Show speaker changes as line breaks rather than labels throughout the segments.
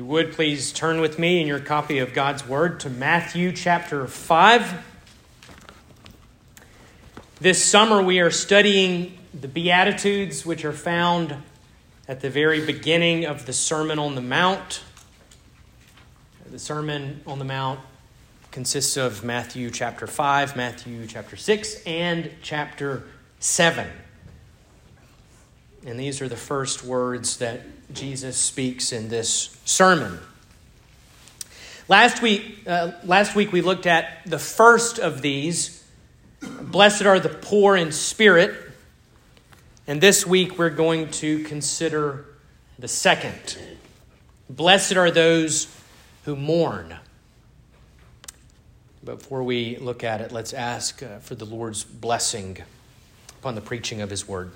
you would, please turn with me in your copy of God's Word to Matthew chapter 5. This summer, we are studying the Beatitudes, which are found at the very beginning of the Sermon on the Mount. The Sermon on the Mount consists of Matthew chapter 5, Matthew chapter 6, and chapter 7. And these are the first words that Jesus speaks in this sermon. Last week, uh, last week we looked at the first of these. Blessed are the poor in spirit. And this week we're going to consider the second. Blessed are those who mourn. Before we look at it, let's ask uh, for the Lord's blessing upon the preaching of his word.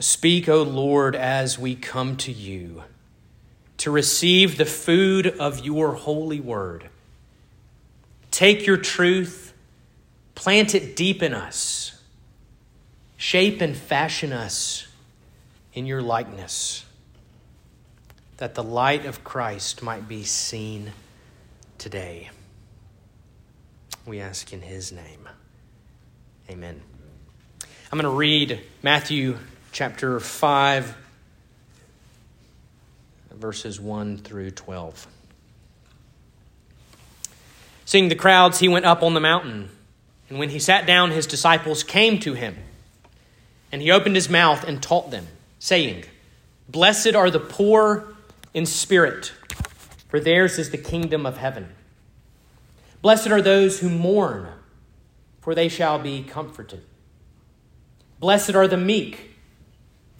Speak, O Lord, as we come to you to receive the food of your holy word. Take your truth, plant it deep in us, shape and fashion us in your likeness, that the light of Christ might be seen today. We ask in his name. Amen. I'm going to read Matthew chapter 5, verses 1 through 12. Seeing the crowds, he went up on the mountain. And when he sat down, his disciples came to him. And he opened his mouth and taught them, saying, Blessed are the poor in spirit, for theirs is the kingdom of heaven. Blessed are those who mourn, for they shall be comforted. Blessed are the meek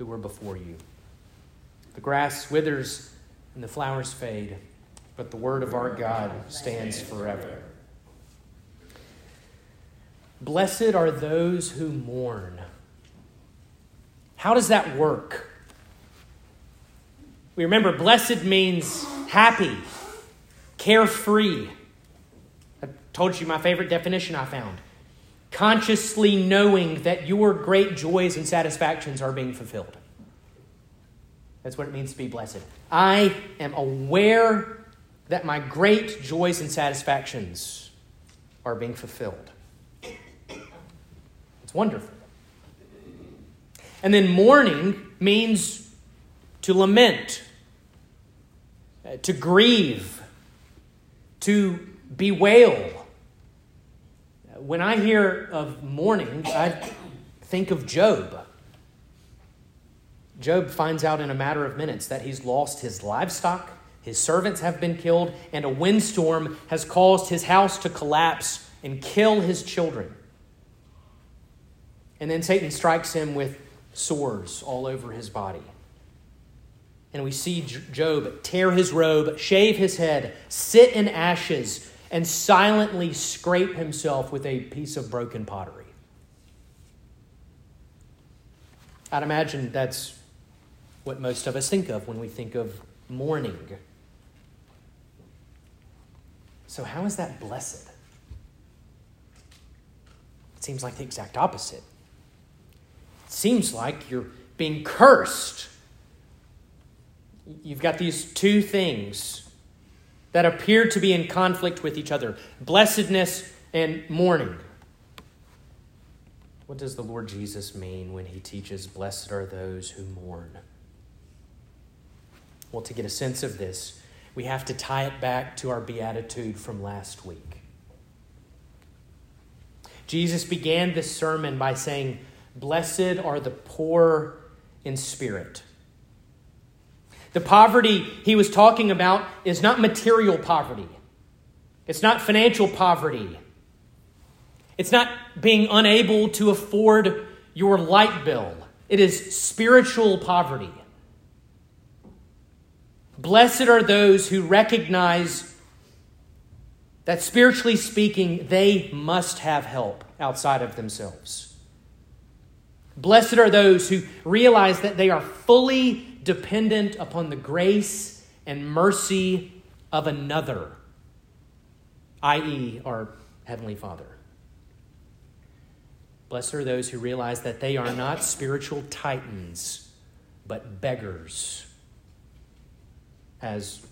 who were before you. The grass withers and the flowers fade, but the word of our God stands forever. Blessed are those who mourn. How does that work? We remember blessed means happy, carefree. I told you my favorite definition I found consciously knowing that your great joys and satisfactions are being fulfilled. That's what it means to be blessed. I am aware that my great joys and satisfactions are being fulfilled. It's wonderful. And then mourning means to lament, uh, to grieve, to bewail when I hear of mourning, I think of Job. Job finds out in a matter of minutes that he's lost his livestock, his servants have been killed, and a windstorm has caused his house to collapse and kill his children. And then Satan strikes him with sores all over his body. And we see Job tear his robe, shave his head, sit in ashes, and silently scrape himself with a piece of broken pottery. I'd imagine that's what most of us think of when we think of mourning. So, how is that blessed? It seems like the exact opposite. It seems like you're being cursed. You've got these two things that appear to be in conflict with each other blessedness and mourning. What does the Lord Jesus mean when he teaches, Blessed are those who mourn? Well, to get a sense of this, we have to tie it back to our beatitude from last week. Jesus began this sermon by saying, Blessed are the poor in spirit. The poverty he was talking about is not material poverty, it's not financial poverty, it's not being unable to afford your light bill. It is spiritual poverty. Blessed are those who recognize that spiritually speaking, they must have help outside of themselves. Blessed are those who realize that they are fully dependent upon the grace and mercy of another, i.e., our Heavenly Father. Blessed are those who realize that they are not spiritual titans, but beggars. As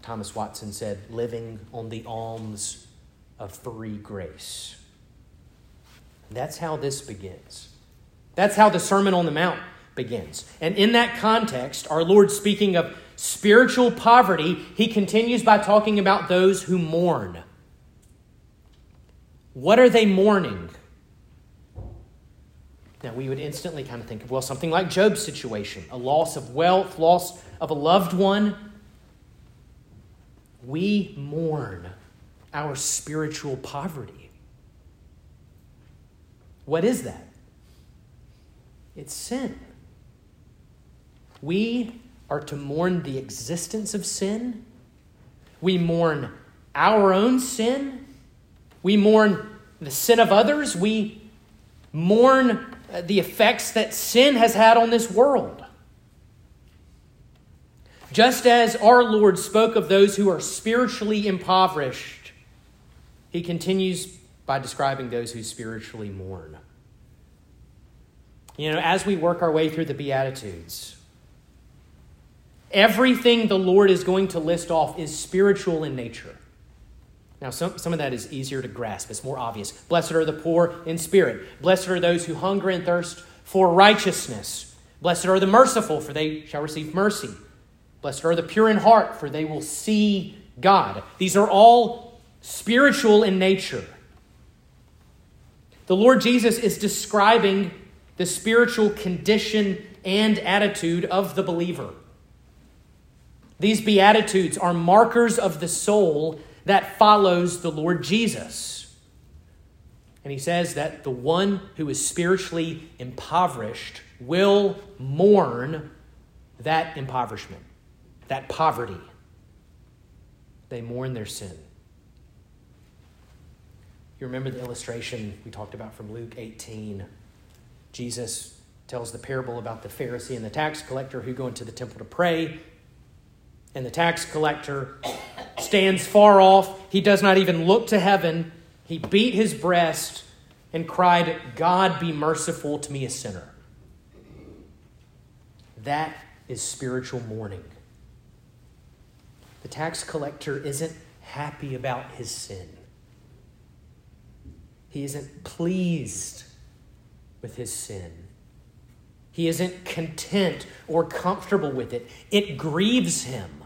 Thomas Watson said, living on the alms of free grace. That's how this begins. That's how the Sermon on the Mount begins. And in that context, our Lord speaking of spiritual poverty, he continues by talking about those who mourn. What are they mourning? Now, we would instantly kind of think of, well, something like Job's situation a loss of wealth, loss of a loved one. We mourn our spiritual poverty. What is that? It's sin. We are to mourn the existence of sin. We mourn our own sin. We mourn the sin of others. We mourn uh, the effects that sin has had on this world. Just as our Lord spoke of those who are spiritually impoverished, he continues by describing those who spiritually mourn. You know, as we work our way through the Beatitudes, everything the Lord is going to list off is spiritual in nature. Now, some, some of that is easier to grasp, it's more obvious. Blessed are the poor in spirit. Blessed are those who hunger and thirst for righteousness. Blessed are the merciful, for they shall receive mercy. Blessed are the pure in heart, for they will see God. These are all spiritual in nature. The Lord Jesus is describing the spiritual condition and attitude of the believer. These Beatitudes are markers of the soul that follows the Lord Jesus. And he says that the one who is spiritually impoverished will mourn that impoverishment, that poverty. They mourn their sin. You remember the illustration we talked about from Luke 18. Jesus tells the parable about the Pharisee and the tax collector who go into the temple to pray. And the tax collector stands far off. He does not even look to heaven. He beat his breast and cried, God be merciful to me, a sinner. That is spiritual mourning. The tax collector isn't happy about his sin, he isn't pleased with his sin. He isn't content or comfortable with it. It grieves him.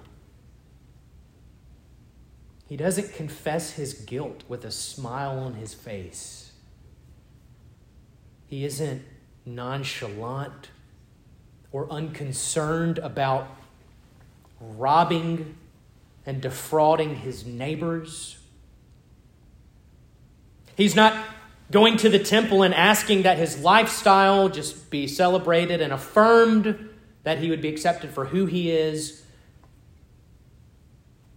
He doesn't confess his guilt with a smile on his face. He isn't nonchalant or unconcerned about robbing and defrauding his neighbors. He's not going to the temple and asking that his lifestyle just be celebrated and affirmed, that he would be accepted for who he is.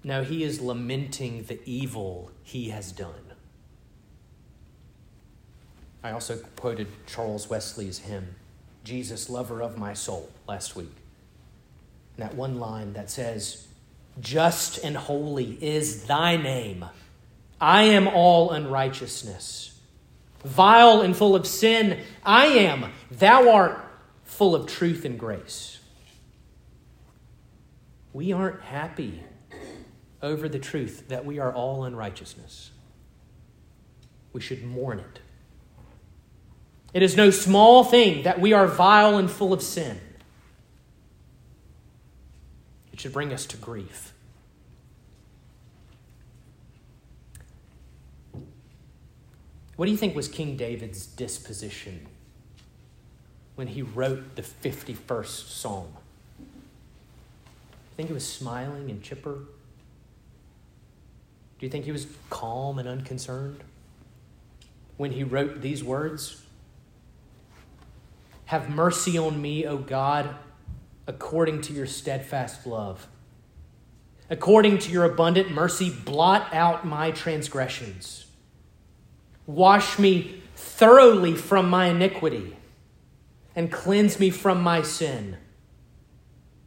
No, he is lamenting the evil he has done. I also quoted Charles Wesley's hymn, Jesus, lover of my soul, last week. And that one line that says, Just and holy is thy name. I am all unrighteousness. Vile and full of sin, I am. Thou art full of truth and grace. We aren't happy over the truth that we are all unrighteousness. We should mourn it. It is no small thing that we are vile and full of sin. It should bring us to grief. What do you think was King David's disposition when he wrote the 51st Psalm? I think he was smiling and chipper? Do you think he was calm and unconcerned when he wrote these words? Have mercy on me, O God, according to your steadfast love. According to your abundant mercy, blot out my transgressions. Wash me thoroughly from my iniquity and cleanse me from my sin.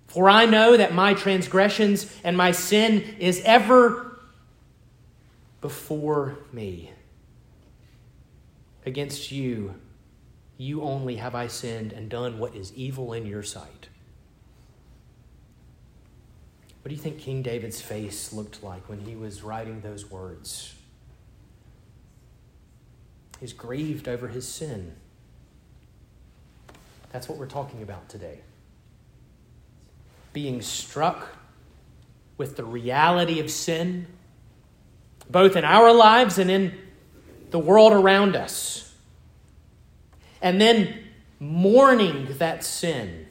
For I know that my transgressions and my sin is ever before me. Against you, you only have I sinned and done what is evil in your sight. What do you think King David's face looked like when he was writing those words? He's grieved over his sin. That's what we're talking about today being struck with the reality of sin, both in our lives and in the world around us. And then mourning that sin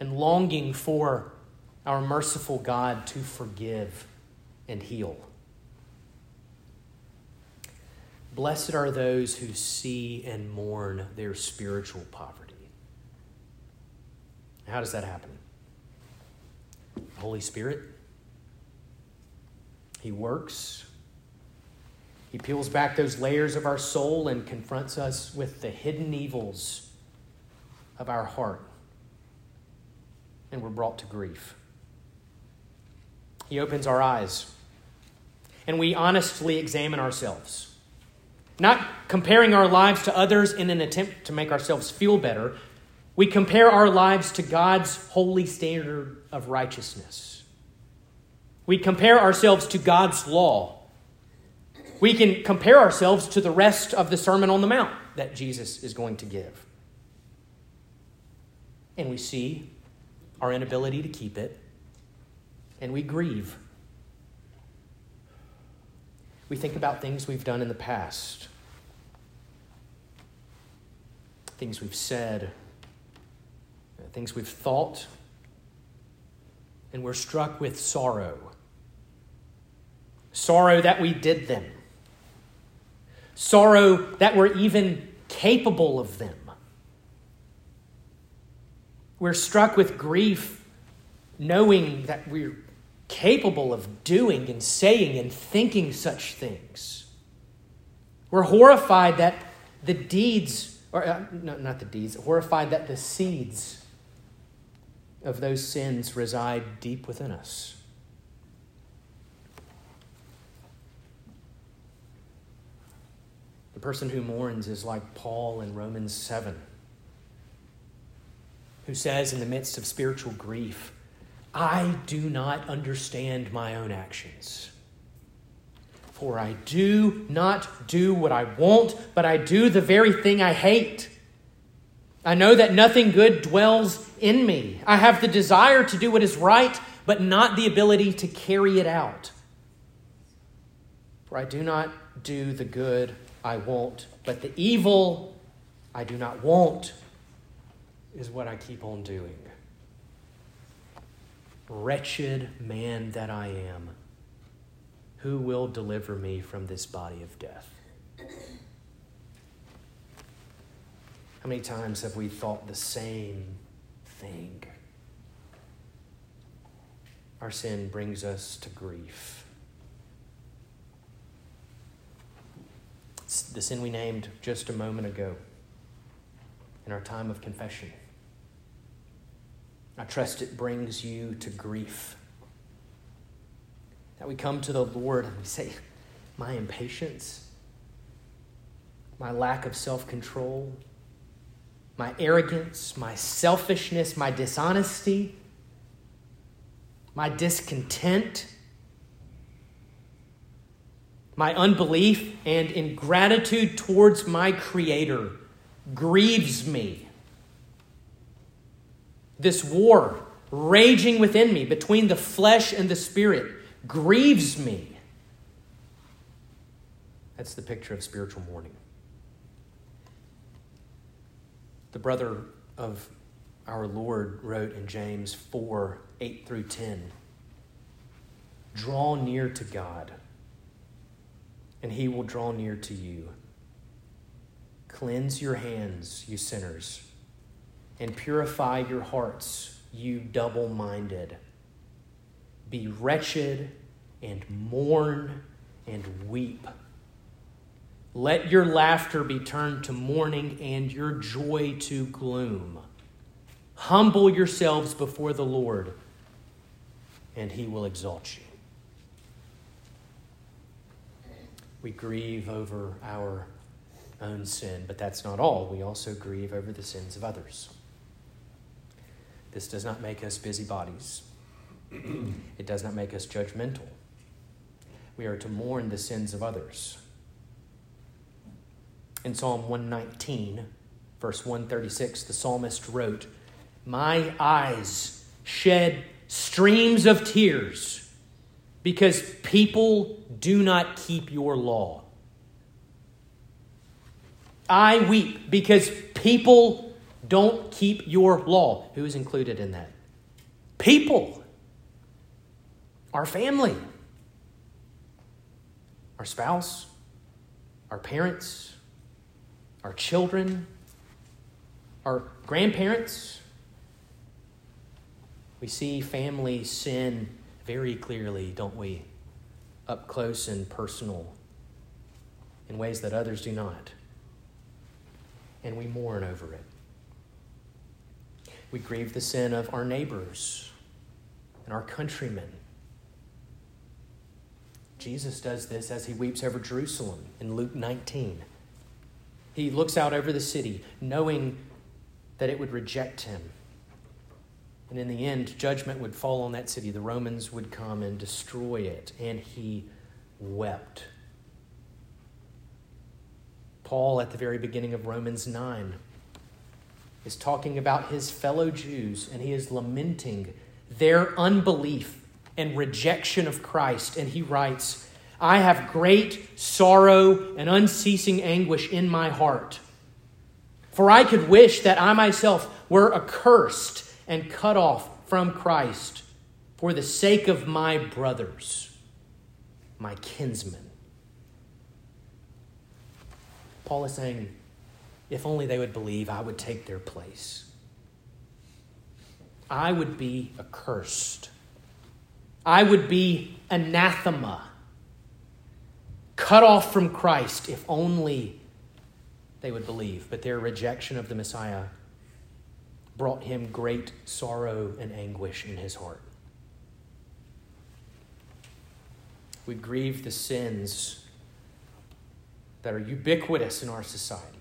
and longing for our merciful God to forgive and heal. Blessed are those who see and mourn their spiritual poverty. How does that happen? The Holy Spirit. He works. He peels back those layers of our soul and confronts us with the hidden evils of our heart. And we're brought to grief. He opens our eyes. And we honestly examine ourselves. Not comparing our lives to others in an attempt to make ourselves feel better, we compare our lives to God's holy standard of righteousness. We compare ourselves to God's law. We can compare ourselves to the rest of the Sermon on the Mount that Jesus is going to give. And we see our inability to keep it, and we grieve. We think about things we've done in the past, things we've said, things we've thought, and we're struck with sorrow. Sorrow that we did them, sorrow that we're even capable of them. We're struck with grief knowing that we're capable of doing and saying and thinking such things. We're horrified that the deeds, or uh, no, not the deeds, horrified that the seeds of those sins reside deep within us. The person who mourns is like Paul in Romans 7, who says, in the midst of spiritual grief, I do not understand my own actions. For I do not do what I want, but I do the very thing I hate. I know that nothing good dwells in me. I have the desire to do what is right, but not the ability to carry it out. For I do not do the good I won't. but the evil I do not want is what I keep on doing. Wretched man that I am, who will deliver me from this body of death? How many times have we thought the same thing? Our sin brings us to grief. The sin we named just a moment ago in our time of confession. I trust it brings you to grief. That we come to the Lord and we say, My impatience, my lack of self control, my arrogance, my selfishness, my dishonesty, my discontent, my unbelief, and ingratitude towards my Creator grieves me. This war raging within me between the flesh and the spirit, grieves me. That's the picture of spiritual mourning. The brother of our Lord wrote in James 4 8 through 10 Draw near to God, and he will draw near to you. Cleanse your hands, you sinners, and purify your hearts, you double minded. Be wretched and mourn and weep. Let your laughter be turned to mourning and your joy to gloom. Humble yourselves before the Lord, and he will exalt you. We grieve over our own sin, but that's not all. We also grieve over the sins of others. This does not make us busybodies, it does not make us judgmental. We are to mourn the sins of others in Psalm 119, verse 136, the psalmist wrote, My eyes shed streams of tears because people do not keep your law. I weep because people don't keep your law. Who's included in that? People. Our family. Our spouse. Our parents our children, our grandparents. We see family sin very clearly, don't we? Up close and personal in ways that others do not. And we mourn over it. We grieve the sin of our neighbors and our countrymen. Jesus does this as he weeps over Jerusalem in Luke 19. He looks out over the city, knowing that it would reject him. And in the end, judgment would fall on that city. The Romans would come and destroy it. And he wept. Paul, at the very beginning of Romans 9, is talking about his fellow Jews, and he is lamenting their unbelief and rejection of Christ. And he writes, I have great sorrow and unceasing anguish in my heart. For I could wish that I myself were accursed and cut off from Christ for the sake of my brothers, my kinsmen. Paul is saying, if only they would believe, I would take their place. I would be accursed. I would be anathema cut off from Christ if only they would believe. But their rejection of the Messiah brought him great sorrow and anguish in his heart. We grieve the sins that are ubiquitous in our society.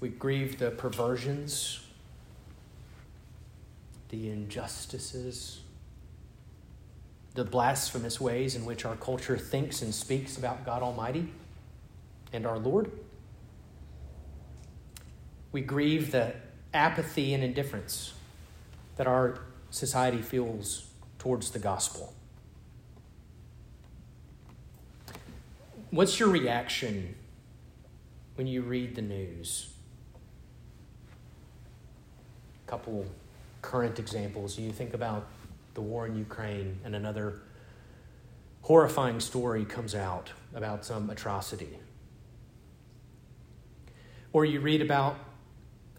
We grieve the perversions, the injustices, the blasphemous ways in which our culture thinks and speaks about God Almighty and our Lord. We grieve the apathy and indifference that our society feels towards the gospel. What's your reaction when you read the news? A couple current examples. You think about the war in Ukraine, and another horrifying story comes out about some atrocity. Or you read about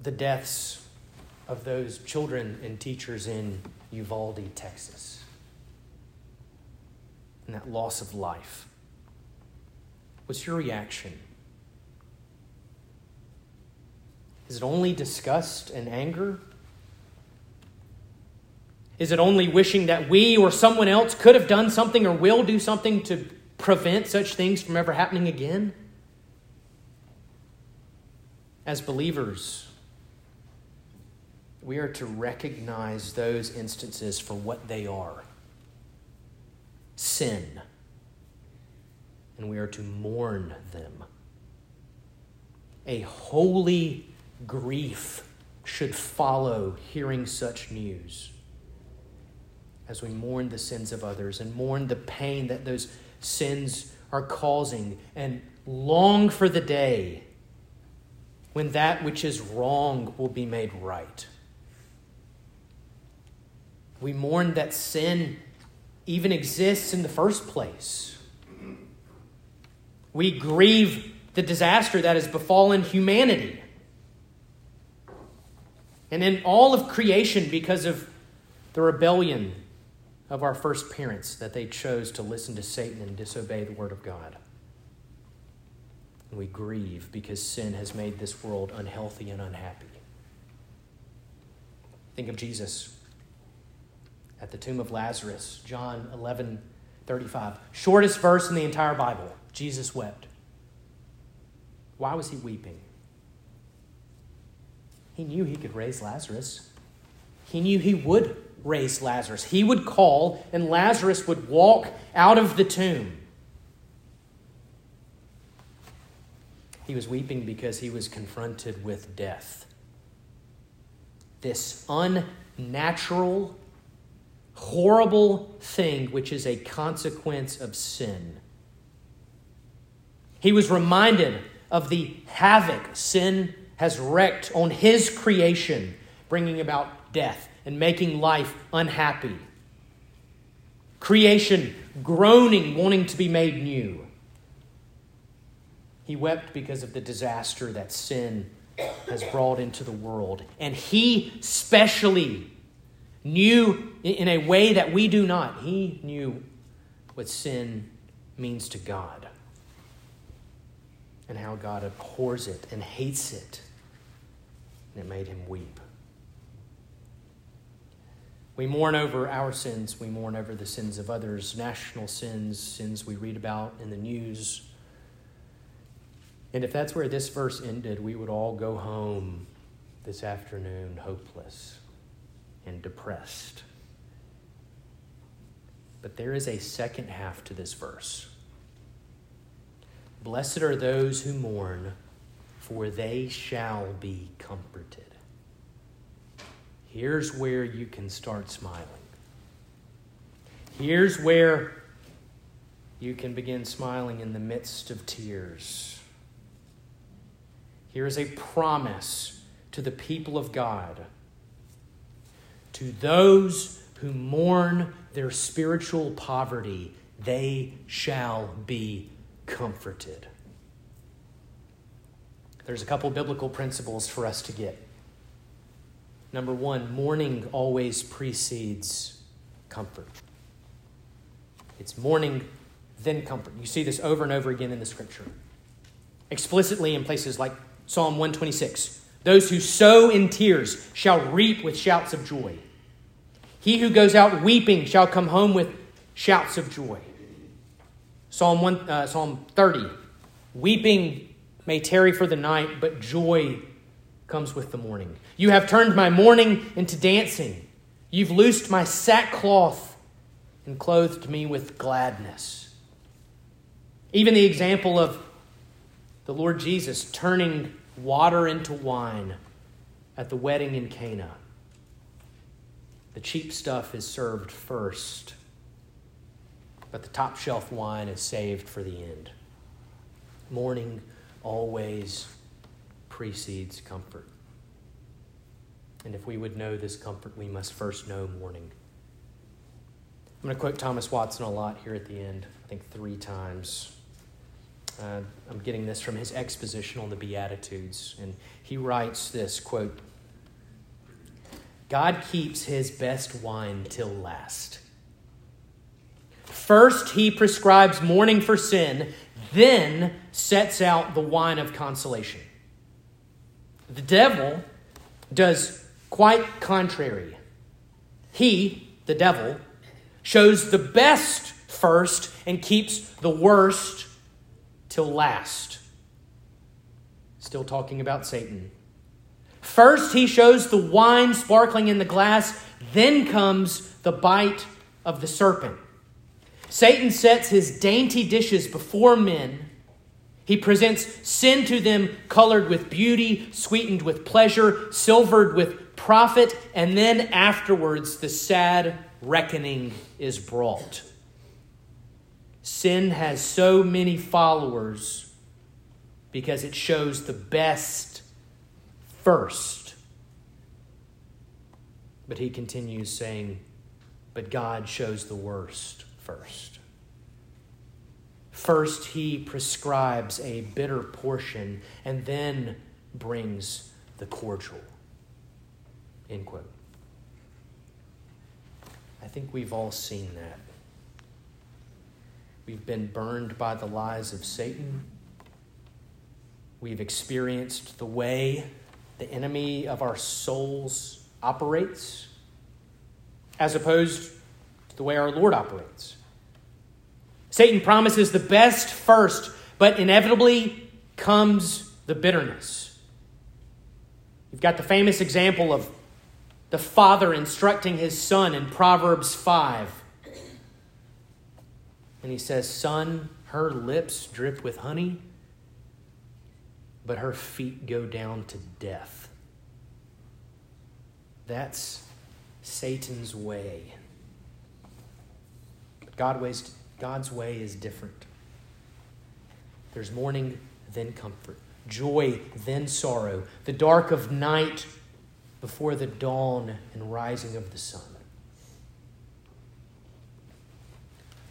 the deaths of those children and teachers in Uvalde, Texas, and that loss of life. What's your reaction? Is it only disgust and anger? Is it only wishing that we or someone else could have done something or will do something to prevent such things from ever happening again? As believers, we are to recognize those instances for what they are sin. And we are to mourn them. A holy grief should follow hearing such news as we mourn the sins of others and mourn the pain that those sins are causing and long for the day when that which is wrong will be made right. We mourn that sin even exists in the first place. We grieve the disaster that has befallen humanity. And in all of creation, because of the rebellion of our first parents, that they chose to listen to Satan and disobey the Word of God. We grieve because sin has made this world unhealthy and unhappy. Think of Jesus at the tomb of Lazarus, John 11 35. Shortest verse in the entire Bible. Jesus wept. Why was he weeping? He knew he could raise Lazarus. He knew he would raise Lazarus. He would call, and Lazarus would walk out of the tomb. He was weeping because he was confronted with death. This unnatural, horrible thing which is a consequence of sin. He was reminded of the havoc sin has wreaked on his creation, bringing about death and making life unhappy. Creation groaning, wanting to be made new. He wept because of the disaster that sin has brought into the world. And he specially knew in a way that we do not. He knew what sin means to God and how God abhors it and hates it. And it made him weep. We mourn over our sins, we mourn over the sins of others, national sins, sins we read about in the news and if that's where this verse ended, we would all go home this afternoon hopeless and depressed. But there is a second half to this verse. Blessed are those who mourn, for they shall be comforted. Here's where you can start smiling. Here's where you can begin smiling in the midst of tears here is a promise to the people of God. To those who mourn their spiritual poverty, they shall be comforted. There's a couple biblical principles for us to get. Number one, mourning always precedes comfort. It's mourning, then comfort. You see this over and over again in the scripture. Explicitly in places like Psalm 126 Those who sow in tears shall reap with shouts of joy. He who goes out weeping shall come home with shouts of joy. Psalm, 1, uh, Psalm 30 Weeping may tarry for the night, but joy comes with the morning. You have turned my mourning into dancing. You've loosed my sackcloth and clothed me with gladness. Even the example of the Lord Jesus turning water into wine at the wedding in Cana. The cheap stuff is served first, but the top shelf wine is saved for the end. Mourning always precedes comfort. And if we would know this comfort, we must first know mourning. I'm going to quote Thomas Watson a lot here at the end, I think three times. Uh, I'm getting this from his exposition on the Beatitudes, and he writes this quote God keeps his best wine till last. First, he prescribes mourning for sin, then sets out the wine of consolation. The devil does quite contrary. He, the devil, shows the best first and keeps the worst till last. Still talking about Satan. First, he shows the wine sparkling in the glass, then comes the bite of the serpent. Satan sets his dainty dishes before men. He presents sin to them colored with beauty, sweetened with pleasure, silvered with profit, and then afterwards the sad reckoning is brought. Sin has so many followers because it shows the best first. But he continues saying, But God shows the worst first. First, he prescribes a bitter portion and then brings the cordial. End quote. I think we've all seen that. We've been burned by the lies of Satan. We've experienced the way the enemy of our souls operates, as opposed to the way our Lord operates. Satan promises the best first, but inevitably comes the bitterness. You've got the famous example of the father instructing his son in Proverbs 5. And he says, Son, her lips drip with honey, but her feet go down to death. That's Satan's way. God ways God's way is different. There's mourning, then comfort, joy, then sorrow, the dark of night before the dawn and rising of the sun.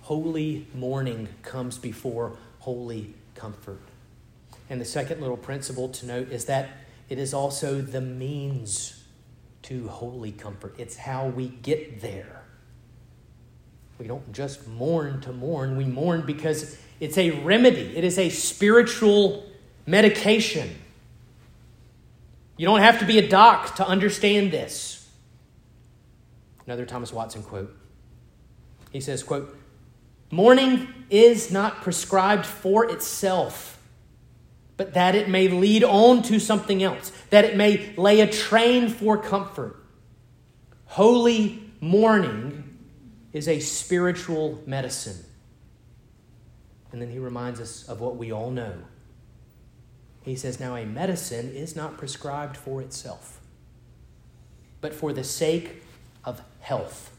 Holy mourning comes before holy comfort. And the second little principle to note is that it is also the means to holy comfort. It's how we get there. We don't just mourn to mourn, we mourn because it's a remedy, it is a spiritual medication. You don't have to be a doc to understand this. Another Thomas Watson quote. He says, quote, Mourning is not prescribed for itself, but that it may lead on to something else, that it may lay a train for comfort. Holy mourning is a spiritual medicine. And then he reminds us of what we all know. He says, Now a medicine is not prescribed for itself, but for the sake of health.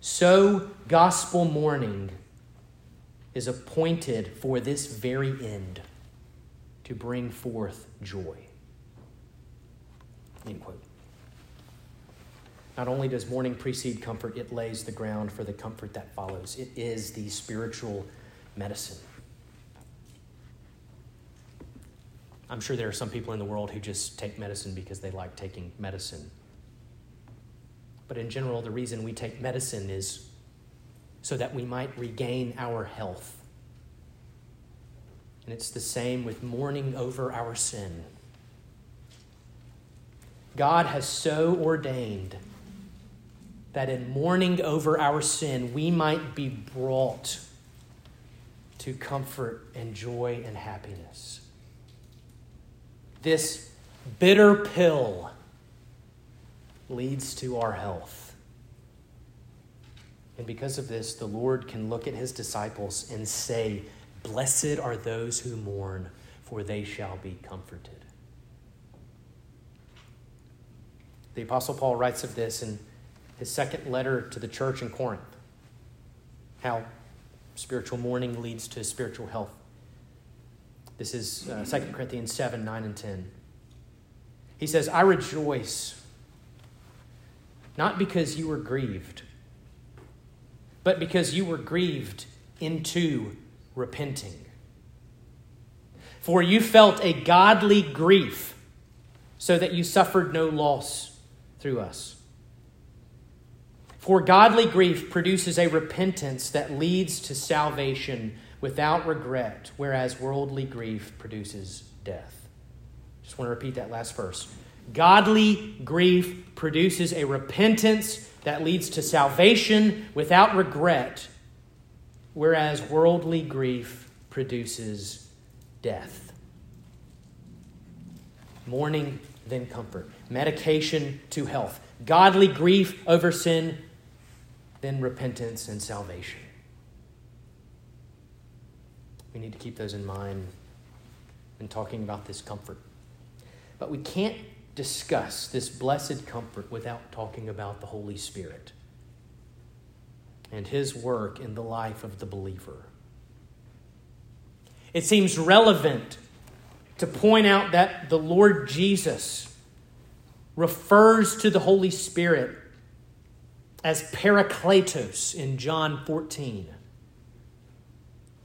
So, gospel mourning is appointed for this very end to bring forth joy. End quote. Not only does mourning precede comfort, it lays the ground for the comfort that follows. It is the spiritual medicine. I'm sure there are some people in the world who just take medicine because they like taking medicine. But in general, the reason we take medicine is so that we might regain our health. And it's the same with mourning over our sin. God has so ordained that in mourning over our sin, we might be brought to comfort and joy and happiness. This bitter pill leads to our health. And because of this, the Lord can look at his disciples and say, Blessed are those who mourn, for they shall be comforted. The Apostle Paul writes of this in his second letter to the church in Corinth. How spiritual mourning leads to spiritual health. This is uh, 2 Corinthians 7 9 and 10. He says, I rejoice, not because you were grieved, but because you were grieved into repenting. For you felt a godly grief, so that you suffered no loss through us. For godly grief produces a repentance that leads to salvation without regret, whereas worldly grief produces death. Just want to repeat that last verse. Godly grief produces a repentance that leads to salvation without regret, whereas worldly grief produces death. Mourning, then comfort. Medication to health. Godly grief over sin then repentance and salvation. We need to keep those in mind when talking about this comfort. But we can't discuss this blessed comfort without talking about the Holy Spirit and his work in the life of the believer. It seems relevant to point out that the Lord Jesus refers to the Holy Spirit as parakletos in John 14.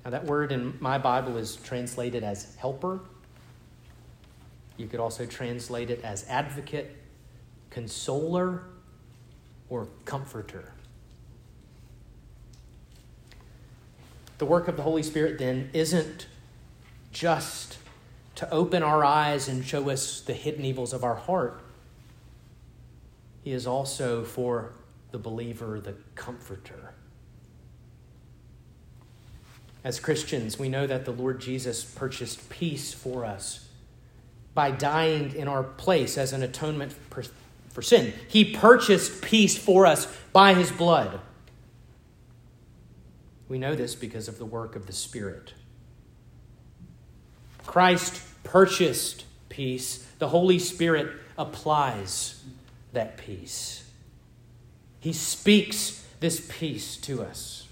Now, that word in my Bible is translated as helper. You could also translate it as advocate, consoler, or comforter. The work of the Holy Spirit, then, isn't just to open our eyes and show us the hidden evils of our heart. He is also for the believer the comforter. As Christians, we know that the Lord Jesus purchased peace for us by dying in our place as an atonement for, sin. He purchased peace for us by his blood. We know this because of the work of the Spirit. Christ purchased peace, the Holy Spirit applies that peace. He speaks this peace to us.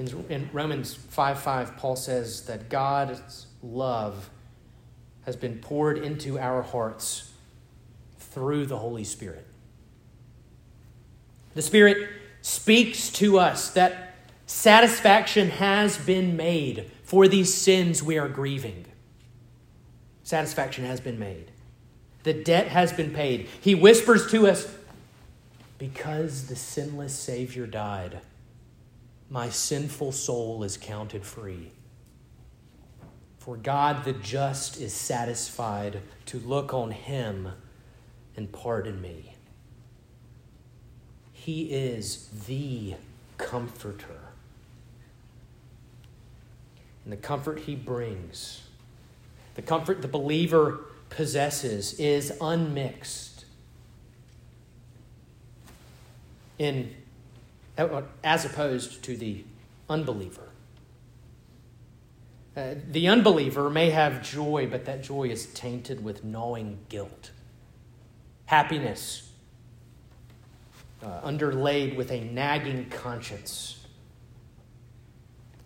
In, in Romans 5 5, Paul says that God's love has been poured into our hearts through the Holy Spirit. The Spirit speaks to us that satisfaction has been made for these sins we are grieving. Satisfaction has been made. The debt has been paid. He whispers to us, Because the sinless Savior died, my sinful soul is counted free. For God the just is satisfied to look on him and pardon me. He is the comforter. And the comfort he brings, the comfort the believer possesses is unmixed. In, as opposed to the unbeliever. Uh, the unbeliever may have joy, but that joy is tainted with gnawing guilt. Happiness, uh, underlaid with a nagging conscience.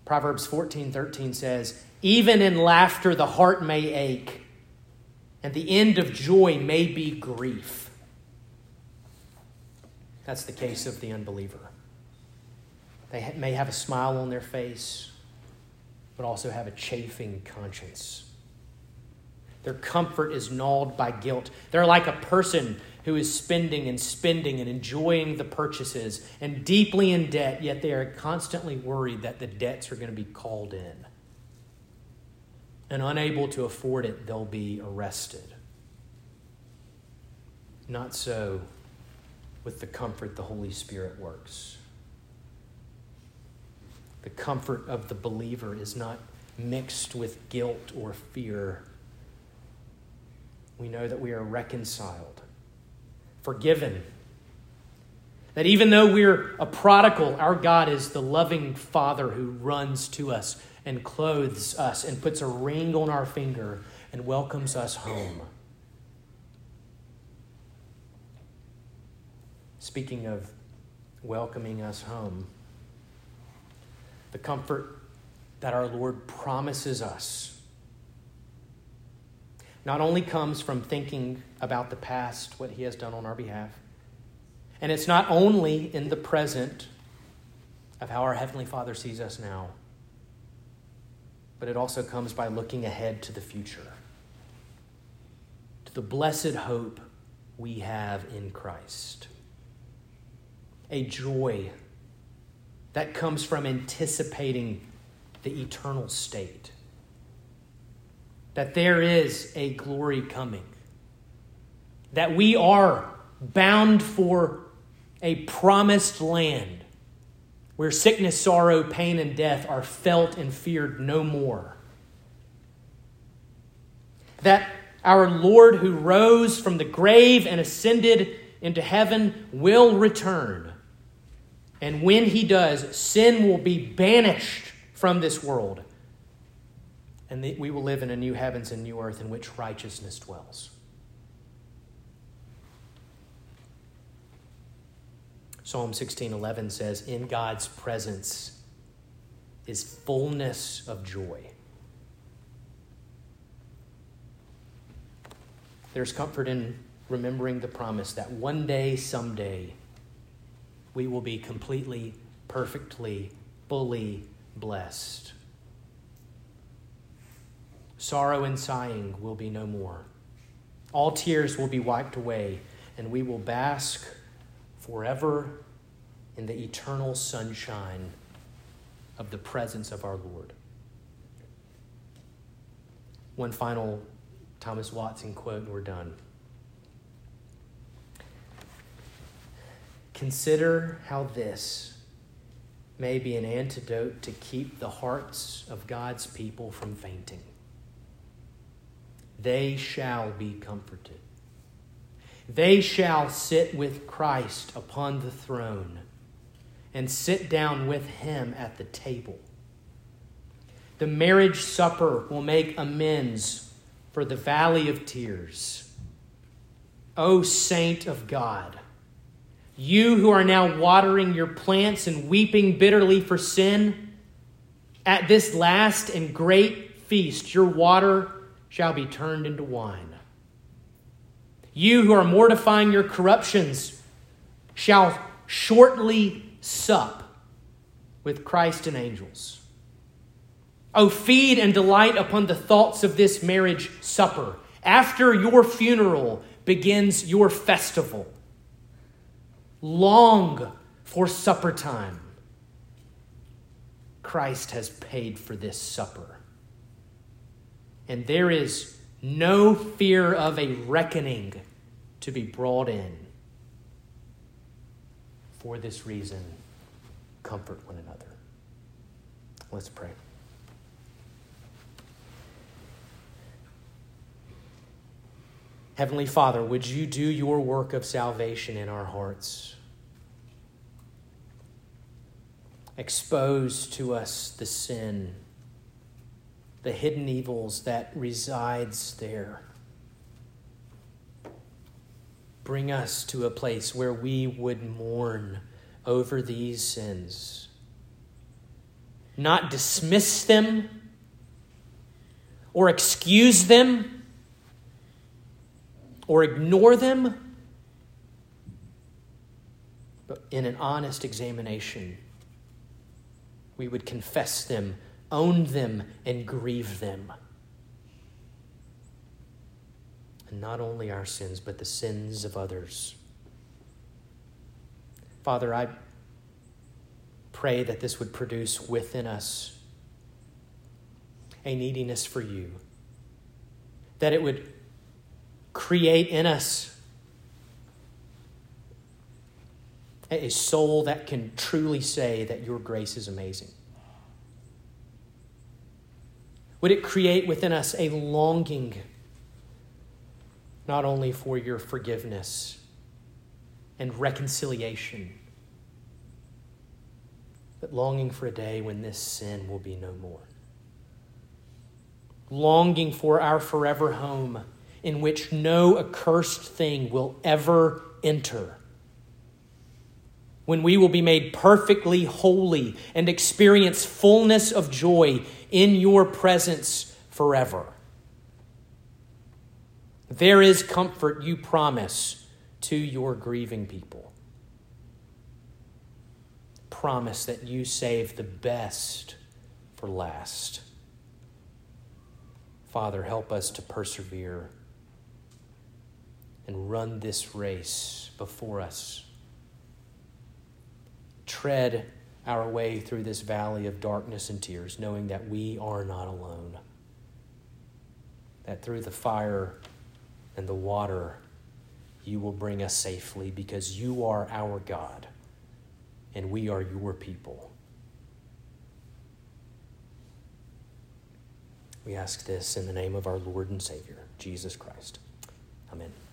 Proverbs 14 13 says, Even in laughter the heart may ache, and the end of joy may be grief. That's the case of the unbeliever. They may have a smile on their face, but also have a chafing conscience. Their comfort is gnawed by guilt. They're like a person who is spending and spending and enjoying the purchases and deeply in debt, yet they are constantly worried that the debts are going to be called in and unable to afford it, they'll be arrested. Not so with the comfort the Holy Spirit works. The comfort of the believer is not mixed with guilt or fear. We know that we are reconciled, forgiven. That even though we're a prodigal, our God is the loving Father who runs to us and clothes us and puts a ring on our finger and welcomes us home. Speaking of welcoming us home, the comfort that our Lord promises us not only comes from thinking about the past, what He has done on our behalf, and it's not only in the present of how our Heavenly Father sees us now but it also comes by looking ahead to the future, to the blessed hope we have in Christ. A joy that comes from anticipating the eternal state. That there is a glory coming. That we are bound for a promised land where sickness, sorrow, pain, and death are felt and feared no more. That our Lord, who rose from the grave and ascended into heaven, will return And when he does, sin will be banished from this world. And we will live in a new heavens and new earth in which righteousness dwells. Psalm 16:11 says, "In God's presence is fullness of joy." There's comfort in remembering the promise that one day, someday, we will be completely, perfectly, fully blessed. Sorrow and sighing will be no more. All tears will be wiped away, and we will bask forever in the eternal sunshine of the presence of our Lord. One final Thomas Watson quote, and we're done. Consider how this may be an antidote to keep the hearts of God's people from fainting. They shall be comforted. They shall sit with Christ upon the throne and sit down with him at the table. The marriage supper will make amends for the valley of tears. O saint of God, you who are now watering your plants and weeping bitterly for sin, at this last and great feast, your water shall be turned into wine. You who are mortifying your corruptions shall shortly sup with Christ and angels. Oh, feed and delight upon the thoughts of this marriage supper. After your funeral begins your festival long for supper time. Christ has paid for this supper. And there is no fear of a reckoning to be brought in. For this reason, comfort one another. Let's pray. Heavenly Father, would you do your work of salvation in our hearts? Expose to us the sin, the hidden evils that resides there. Bring us to a place where we would mourn over these sins, not dismiss them or excuse them or ignore them, but in an honest examination, we would confess them, own them, and grieve them. And not only our sins, but the sins of others. Father, I pray that this would produce within us a neediness for you, that it would create in us a soul that can truly say that your grace is amazing? Would it create within us a longing not only for your forgiveness and reconciliation, but longing for a day when this sin will be no more? Longing for our forever home in which no accursed thing will ever enter. When we will be made perfectly holy and experience fullness of joy in your presence forever. There is comfort you promise to your grieving people. Promise that you save the best for last. Father, help us to persevere and run this race before us. Tread our way through this valley of darkness and tears, knowing that we are not alone. That through the fire and the water, you will bring us safely because you are our God and we are your people. We ask this in the name of our Lord and Savior, Jesus Christ. Amen.